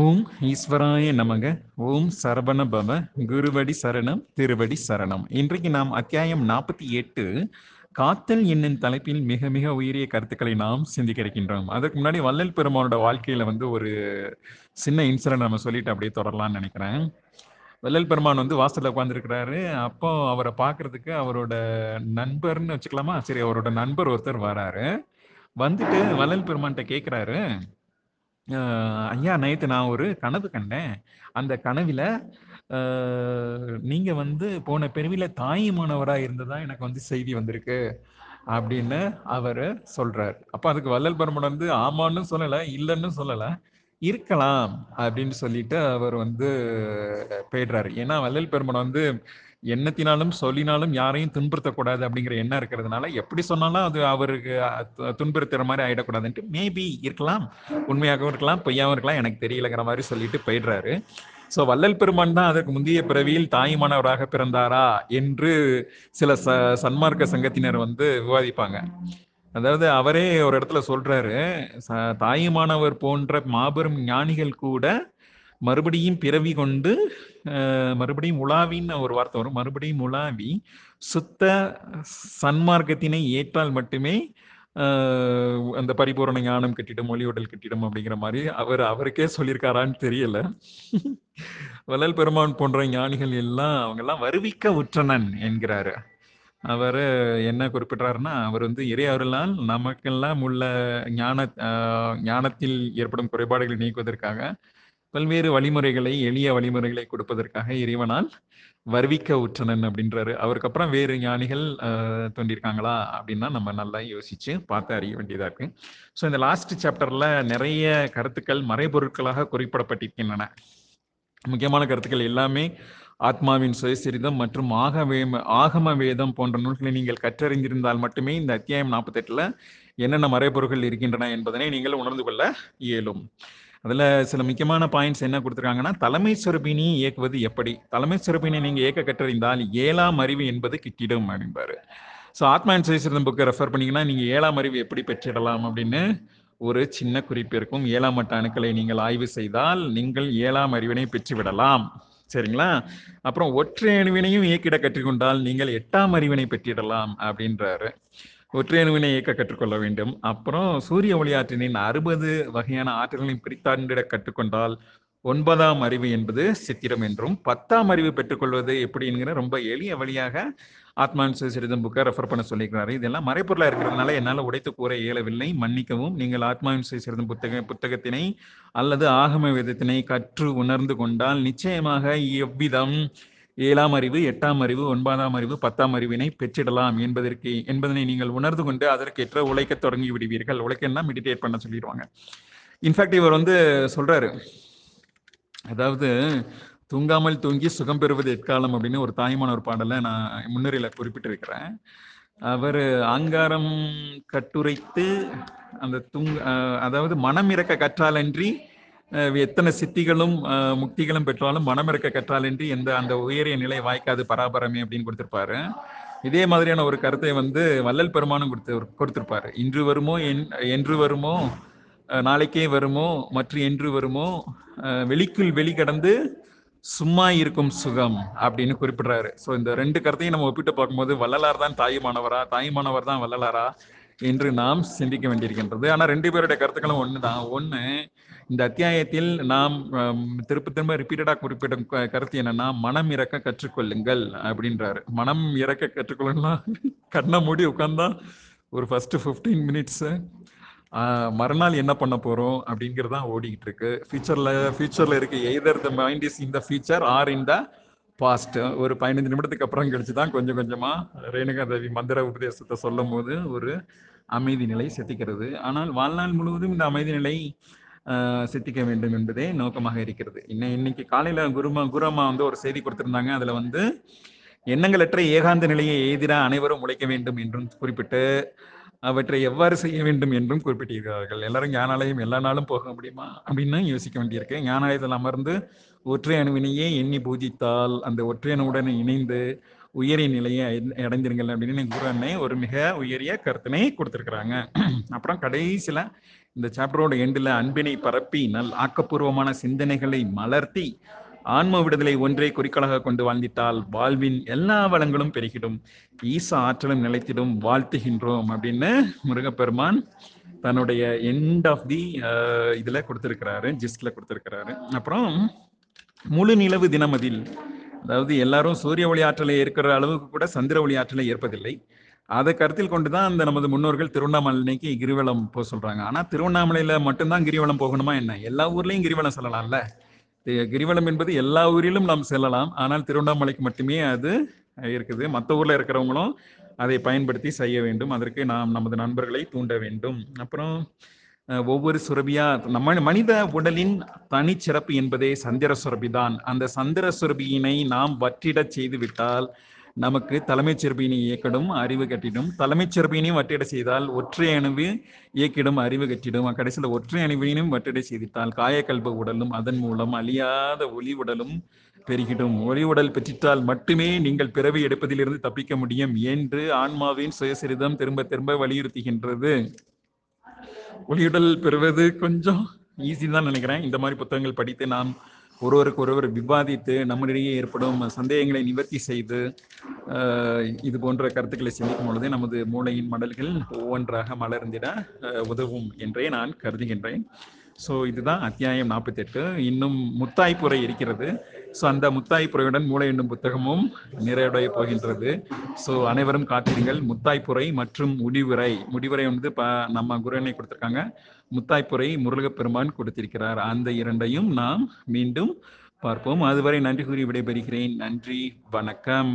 ஓம் ஈஸ்வராய நமக ஓம் சரவண பவ குருவடி சரணம் திருவடி சரணம். இன்றைக்கு நாம் அத்தியாயம் நாற்பத்தி எட்டு காத்தல் என்னும் தலைப்பில் மிக மிக உயரிய கருத்துக்களை நாம் சிந்திக்க இருக்கின்றோம் அதற்கு முன்னாடி வள்ளல் பெருமானோட வாழ்க்கையில வந்து ஒரு சின்ன இன்சிடென்ட் நம்ம சொல்லிட்டு அப்படியே தொடரலாம்னு நினைக்கிறேன். வள்ளல் பெருமான் வந்து வாசல்ல உட்காந்துருக்கிறாரு அப்போ அவரை பார்க்கறதுக்கு அவரோட நண்பர்னு வச்சுக்கலாமா? சரி அவரோட நண்பர் ஒருத்தர் வராரு. வந்துட்டு வள்ளல் பெருமான்கிட்ட கேட்குறாரு ஐயா நைட்டு நான் ஒரு கனவு கண்டேன். அந்த கனவுல நீங்கள் நீங்க வந்து போன பிறவில தாயுமானவராக இருந்ததா எனக்கு வந்து செய்தி வந்திருக்கு அப்படின்னு அவரு சொல்றாரு. அப்ப அதுக்கு வள்ளல் பரமன் வந்து ஆமான்னு சொல்லல இல்லைன்னு சொல்லல இருக்கலாம் அப்படின்னு சொல்லிட்டு அவர் வந்து போயிடுறாரு ஏன்னா வள்ளல் பெருமன் வந்து எண்ணத்தினாலும் சொல்லினாலும் யாரையும் துன்புறுத்தக்கூடாது அப்படிங்கிற எண்ணம் இருக்கிறதுனால எப்படி சொன்னாலும் அது அவருக்கு து- துன்புறுத்துற மாதிரி ஆயிடக்கூடாதுன்ட்டு மேபி இருக்கலாம். உண்மையாகவும் இருக்கலாம் பொய்யாகவும் இருக்கலாம் எனக்கு தெரியலங்கிற மாதிரி சொல்லிட்டு போயிடுறாரு. ஸோ வள்ளல் பெருமான் தான் அதற்கு முந்தைய பிறவியில் தாயுமானவராக பிறந்தாரா என்று சில ச சன்மார்க்க சங்கத்தினர் வந்து விவாதிப்பாங்க. அதாவது அவரே ஒரு இடத்துல சொல்றாரு ச- தாயுமானவர் போன்ற மாபெரும் ஞானிகள் கூட மறுபடியும் பிறவி கொண்டு மறுபடியும் உலாவின்னு ஒரு வார்த்தை வரும். மறுபடியும் உலாவி சுத்த சன்மார்க்கத்தினை ஏற்றால் மட்டுமே அந்த பரிபூரண ஞானம் கட்டிடம் ஒளியுடல் கட்டிடம் அப்படிங்கிற மாதிரி அவர் அவருக்கே சொல்லியிருக்காரான்னு தெரியல. வள்ளல் பெருமான் போன்ற ஞானிகள் எல்லாம் அவங்க எல்லாம் வருவிக்க உற்றனன் என்கிறாரு. அவர் என்ன குறிப்பிட்டாருன்னா அவர் வந்து இறையவர்களால் நமக்கெல்லாம் உள்ள ஞான ஆஹ் ஞானத்தில் ஏற்படும் குறைபாடுகளை நீக்குவதற்காக பல்வேறு வழிமுறைகளை எளிய வழிமுறைகளை கொடுப்பதற்காக இறைவனால் வருவிக்க உற்றனன் அப்படின்றாரு. அவருக்கு அப்புறம் வேறு ஞானிகள் ஆஹ் அப்படின்னா நம்ம நல்லா யோசிச்சு பார்த்து அறிய வேண்டியதா இருக்கு. ஸோ இந்த லாஸ்ட் சாப்டர்ல நிறைய கருத்துக்கள் மறைபொருட்களாக குறிப்பிடப்பட்டிருக்கின்றன. முக்கியமான கருத்துக்கள் எல்லாமே ஆத்மாவின் சுயசரிதம் மற்றும் ஆகவே ஆகம வேதம் போன்ற நூல்களை நீங்கள் கற்றறிந்திருந்தால் மட்டுமே இந்த அத்தியாயம் நாற்பத்தெட்டுல என்னென்ன மறைபொருட்கள் இருக்கின்றன என்பதனை நீங்கள் உணர்ந்து கொள்ள இயலும். அதுல சில முக்கியமான பாயிண்ட்ஸ் என்ன கொடுத்துருக்காங்கன்னா தலைமை சுரபினி இயக்குவது எப்படி? தலைமை சுரபினை நீங்க இயக்க கற்றறிந்தால் ஏழாம் அறிவு என்பது கிட்டிடும் அப்படின்பாரு ஸோ ஆத்மா அண்ட் சுயசரிதம் புக்கை ரெஃபர் பண்ணீங்கன்னா நீங்க ஏழாம் அறிவு எப்படி பெற்றிடலாம் அப்படின்னு ஒரு சின்ன குறிப்பு இருக்கும். ஏழாம் மட்ட அணுக்களை நீங்கள் ஆய்வு செய்தால் நீங்கள் ஏழாம் அறிவினை பெற்றுவிடலாம். சரிங்களா? அப்புறம் ஒற்றை அணுவினையும் இயக்கிட கற்றுக்கொண்டால் நீங்கள் எட்டாம் அறிவினை பெற்றிடலாம் அப்படின்றாரு. ஒற்றையணுவினை இயக்க கற்றுக்கொள்ள வேண்டும். அப்புறம் சூரிய ஒளி ஆற்றினின் அறுபது வகையான ஆற்றல்களையும் பிரித்தாண்டிட கற்றுக்கொண்டால் ஒன்பதாம் அறிவு என்பது சித்திரம் என்றும் பத்தாம் அறிவு பெற்றுக்கொள்வது எப்படி என்கிற ரொம்ப எளிய வழியாக ஆத்மான் சுயசரிதம் புக்கை ரெஃபர் பண்ண சொல்லியிருக்கிறாரு. இதெல்லாம் மறைப்பொருளாக இருக்கிறதுனால என்னால் உடைத்து கூற இயலவில்லை. மன்னிக்கவும் நீங்கள் ஆத்மாவின் சுயசரிதம் புத்தக புத்தகத்தினை அல்லது ஆகம வேதத்தினை கற்று உணர்ந்து கொண்டால் நிச்சயமாக எவ்விதம் ஏழாம் அறிவு எட்டாம் அறிவு ஒன்பதாம் அறிவு பத்தாம் அறிவினை பெற்றிடலாம் என்பதற்கு என்பதனை நீங்கள் உணர்ந்து கொண்டு அதற்கேற்ற உழைக்க தொடங்கி விடுவீர்கள். உழைக்கன்னா மெடிடேட் பண்ண சொல்லிடுவாங்க. இன்ஃபேக்ட் இவர் வந்து சொல்றாரு. அதாவது தூங்காமல் தூங்கி சுகம் பெறுவது எக்காலம் அப்படின்னு ஒரு தாய்மான ஒரு பாடலை நான் முன்னுரையில குறிப்பிட்டிருக்கிறேன். அவர் ஆங்காரம் கட்டுரைத்து அந்த தூங் அஹ் அதாவது மனம் இறக்க கற்றாலன்றி எத்தனை சித்திகளும் முக்திகளும் பெற்றாலும் மனம் இருக்க கற்றாலின்றி எந்த அந்த உயரிய நிலை வாய்க்காது பராபரமே அப்படின்னு கொடுத்திருப்பாரு. இதே மாதிரியான ஒரு கருத்தை வந்து வள்ளல் பெருமானும் கொடுத்து கொடுத்திருப்பாரு. இன்று வருமோ என் என்று வருமோ நாளைக்கே வருமோ மற்ற என்று வருமோ வெளிக்குள் வெளி கடந்து சும்மா இருக்கும் சுகம் அப்படின்னு குறிப்பிடுறாரு. ஸோ இந்த ரெண்டு கருத்தையும் நம்ம ஒப்பிட்டு பார்க்கும்போது வள்ளலார் தான் தாயுமானவரா? தாயுமானவர் தான் வள்ளலாரா? என்று நாம் சிந்திக்க வேண்டியிருக்கின்றது. ஆனால் ரெண்டு பேருடைய கருத்துக்களும் ஒன்று தான் ஒன்று இந்த அத்தியாயத்தில் நாம் திருப்ப திரும்ப ரிப்பீட்டடாக குறிப்பிடும் க- கருத்து என்னன்னா மனம் இறக்க கற்றுக்கொள்ளுங்கள் அப்படின்றாரு. மனம் இறக்க கற்றுக்கொள்ளலாம் கண்ணை மூடி உட்கார்ந்தா ஒரு ஃபர்ஸ்ட் ஃபிஃப்டீன் மினிட்ஸு மறுநாள் என்ன பண்ண போகிறோம் அப்படிங்கிறது தான் ஓடிக்கிட்டு இருக்கு. ஃபியூச்சரில் ஃபியூச்சரில் இருக்கு either the mind is in the future or in the past ஒரு பதினஞ்சு நிமிடத்துக்கு அப்புறம் கழிச்சு தான் கொஞ்சம் கொஞ்சமாக ரேணுகா தேவி மந்திர உபதேசத்தை சொல்லும் போது ஒரு அமைதி நிலை செத்திக்கிறது. ஆனால் வாழ்நாள் முழுவதும் இந்த அமைதி நிலை செத்திக்க சித்திக்க வேண்டும் என்பதே நோக்கமாக இருக்கிறது. இன்னும் இன்னைக்கு காலையில குருமா குருமா வந்து ஒரு செய்தி கொடுத்திருந்தாங்க. அதுல வந்து எண்ணங்களற்ற ஏகாந்த நிலையை எதிராக அனைவரும் உழைக்க வேண்டும் என்றும் குறிப்பிட்டு அவற்றை எவ்வாறு செய்ய வேண்டும் என்றும் குறிப்பிட்டிருக்கிறார்கள். எல்லாரும் ஞானாலயம் எல்லா நாளும் போக முடியுமா? அப்படின்னு யோசிக்க வேண்டியிருக்கு. ஞானாலயத்தில் அமர்ந்து ஒற்றை அணுவினையே எண்ணி பூஜித்தால் அந்த ஒற்றை அணுவுடன் இணைந்து உயரிய நிலையை அடைந்திருங்கள் அப்படின்னு குரு அன்னை ஒரு மிக உயரிய கருத்தினை கொடுத்துருக்குறாங்க. அப்புறம் கடைசியில் இந்த சாப்டரோட எண்டில் அன்பினை பரப்பி நல் ஆக்கப்பூர்வமான சிந்தனைகளை மலர்த்தி ஆன்ம விடுதலை ஒன்றை குறிக்கோளாக கொண்டு வாழ்ந்திட்டால் வாழ்வின் எல்லா வளங்களும் பெருகிடும். ஈசா ஆற்றலும் நிலைத்திடும் வாழ்த்துகின்றோம் அப்படின்னு முருகப்பெருமான் தன்னுடைய எண்ட் ஆஃப் தி இதுல கொடுத்திருக்கிறாரு ஜிஸ்ட்ல கொடுத்திருக்கிறாரு. அப்புறம் முழு நிலவு தினம் அதில் அதாவது எல்லாரும் சூரிய ஒளி ஆற்றலை ஏற்கிற அளவுக்கு கூட சந்திர ஒளி ஆற்றலை ஏற்பதில்லை. அதை கருத்தில் கொண்டுதான் அந்த நமது முன்னோர்கள் திருவண்ணாமலைக்கு கிரிவலம் போக சொல்றாங்க. ஆனா திருவண்ணாமலையில மட்டும்தான் கிரிவலம் போகணுமா என்ன? எல்லா ஊர்லயும் கிரிவலம் சொல்லலாம்ல? கிரிவலம் என்பது எல்லா ஊரிலும் நாம் செல்லலாம். ஆனால் திருவண்ணாமலைக்கு மட்டுமே அது இருக்குது. மற்ற ஊர்ல இருக்கிறவங்களும் அதை பயன்படுத்தி செய்ய வேண்டும். அதற்கு நாம் நமது நண்பர்களை தூண்ட வேண்டும். அப்புறம் ஒவ்வொரு சுரபியா நம்ம மனித உடலின் தனிச்சிறப்பு என்பதே சந்திர சுரபிதான் அந்த சந்திர சுரபியினை நாம் வற்றிடச் செய்து விட்டால் நமக்கு தலைமைச் சிறப்பினை இயக்கிடும் அறிவு கட்டிடும் தலைமைச் சிறப்பினையும் வற்றிட செய்தால் ஒற்றை அணுவு இயக்கிடும் அறிவு கட்டிடும் கடைசியில் ஒற்றை அணுவினையும் வற்றிட செய்தித்தால் காயக்கல்ப உடலும் அதன் மூலம் அழியாத ஒளி உடலும் பெருகிடும். ஒளி உடல் பெற்றிட்டால் மட்டுமே நீங்கள் பிறவி எடுப்பதிலிருந்து தப்பிக்க முடியும் என்று ஆன்மாவின் சுயசரிதம் திரும்ப திரும்ப வலியுறுத்துகின்றது. ஒளியுடல் பெறுவது கொஞ்சம் ஈஸி தான் நினைக்கிறேன். இந்த மாதிரி புத்தகங்கள் படித்து நாம் ஒருவருக்கு ஒருவர் விவாதித்து நம்மிடையே ஏற்படும் சந்தேகங்களை நிவர்த்தி செய்து இது போன்ற கருத்துக்களை சிந்திக்கும் பொழுது நமது மூளையின் மடல்கள் ஒவ்வொன்றாக மலர்ந்திட உதவும் என்றே நான் கருதுகின்றேன். ஸோ இதுதான் அத்தியாயம் நாற்பத்தெட்டு. இன்னும் முத்தாய்ப்புரை இருக்கிறது. ஸோ அந்த முத்தாய்ப்புரையுடன் மூளை என்னும் புத்தகமும் நிறைவடைய போகின்றது. ஸோ அனைவரும் காத்திருங்கள். முத்தாய்ப்புரை மற்றும் முடிவுரை. முடிவுரை வந்து ப நம்ம குருவனை கொடுத்திருக்காங்க. முத்தாய்ப்புரை முருகப்பெருமான் கொடுத்திருக்கிறார். அந்த இரண்டையும் நாம் மீண்டும் பார்ப்போம். அதுவரை நன்றி கூறி விடைபெறுகிறேன். நன்றி. வணக்கம்.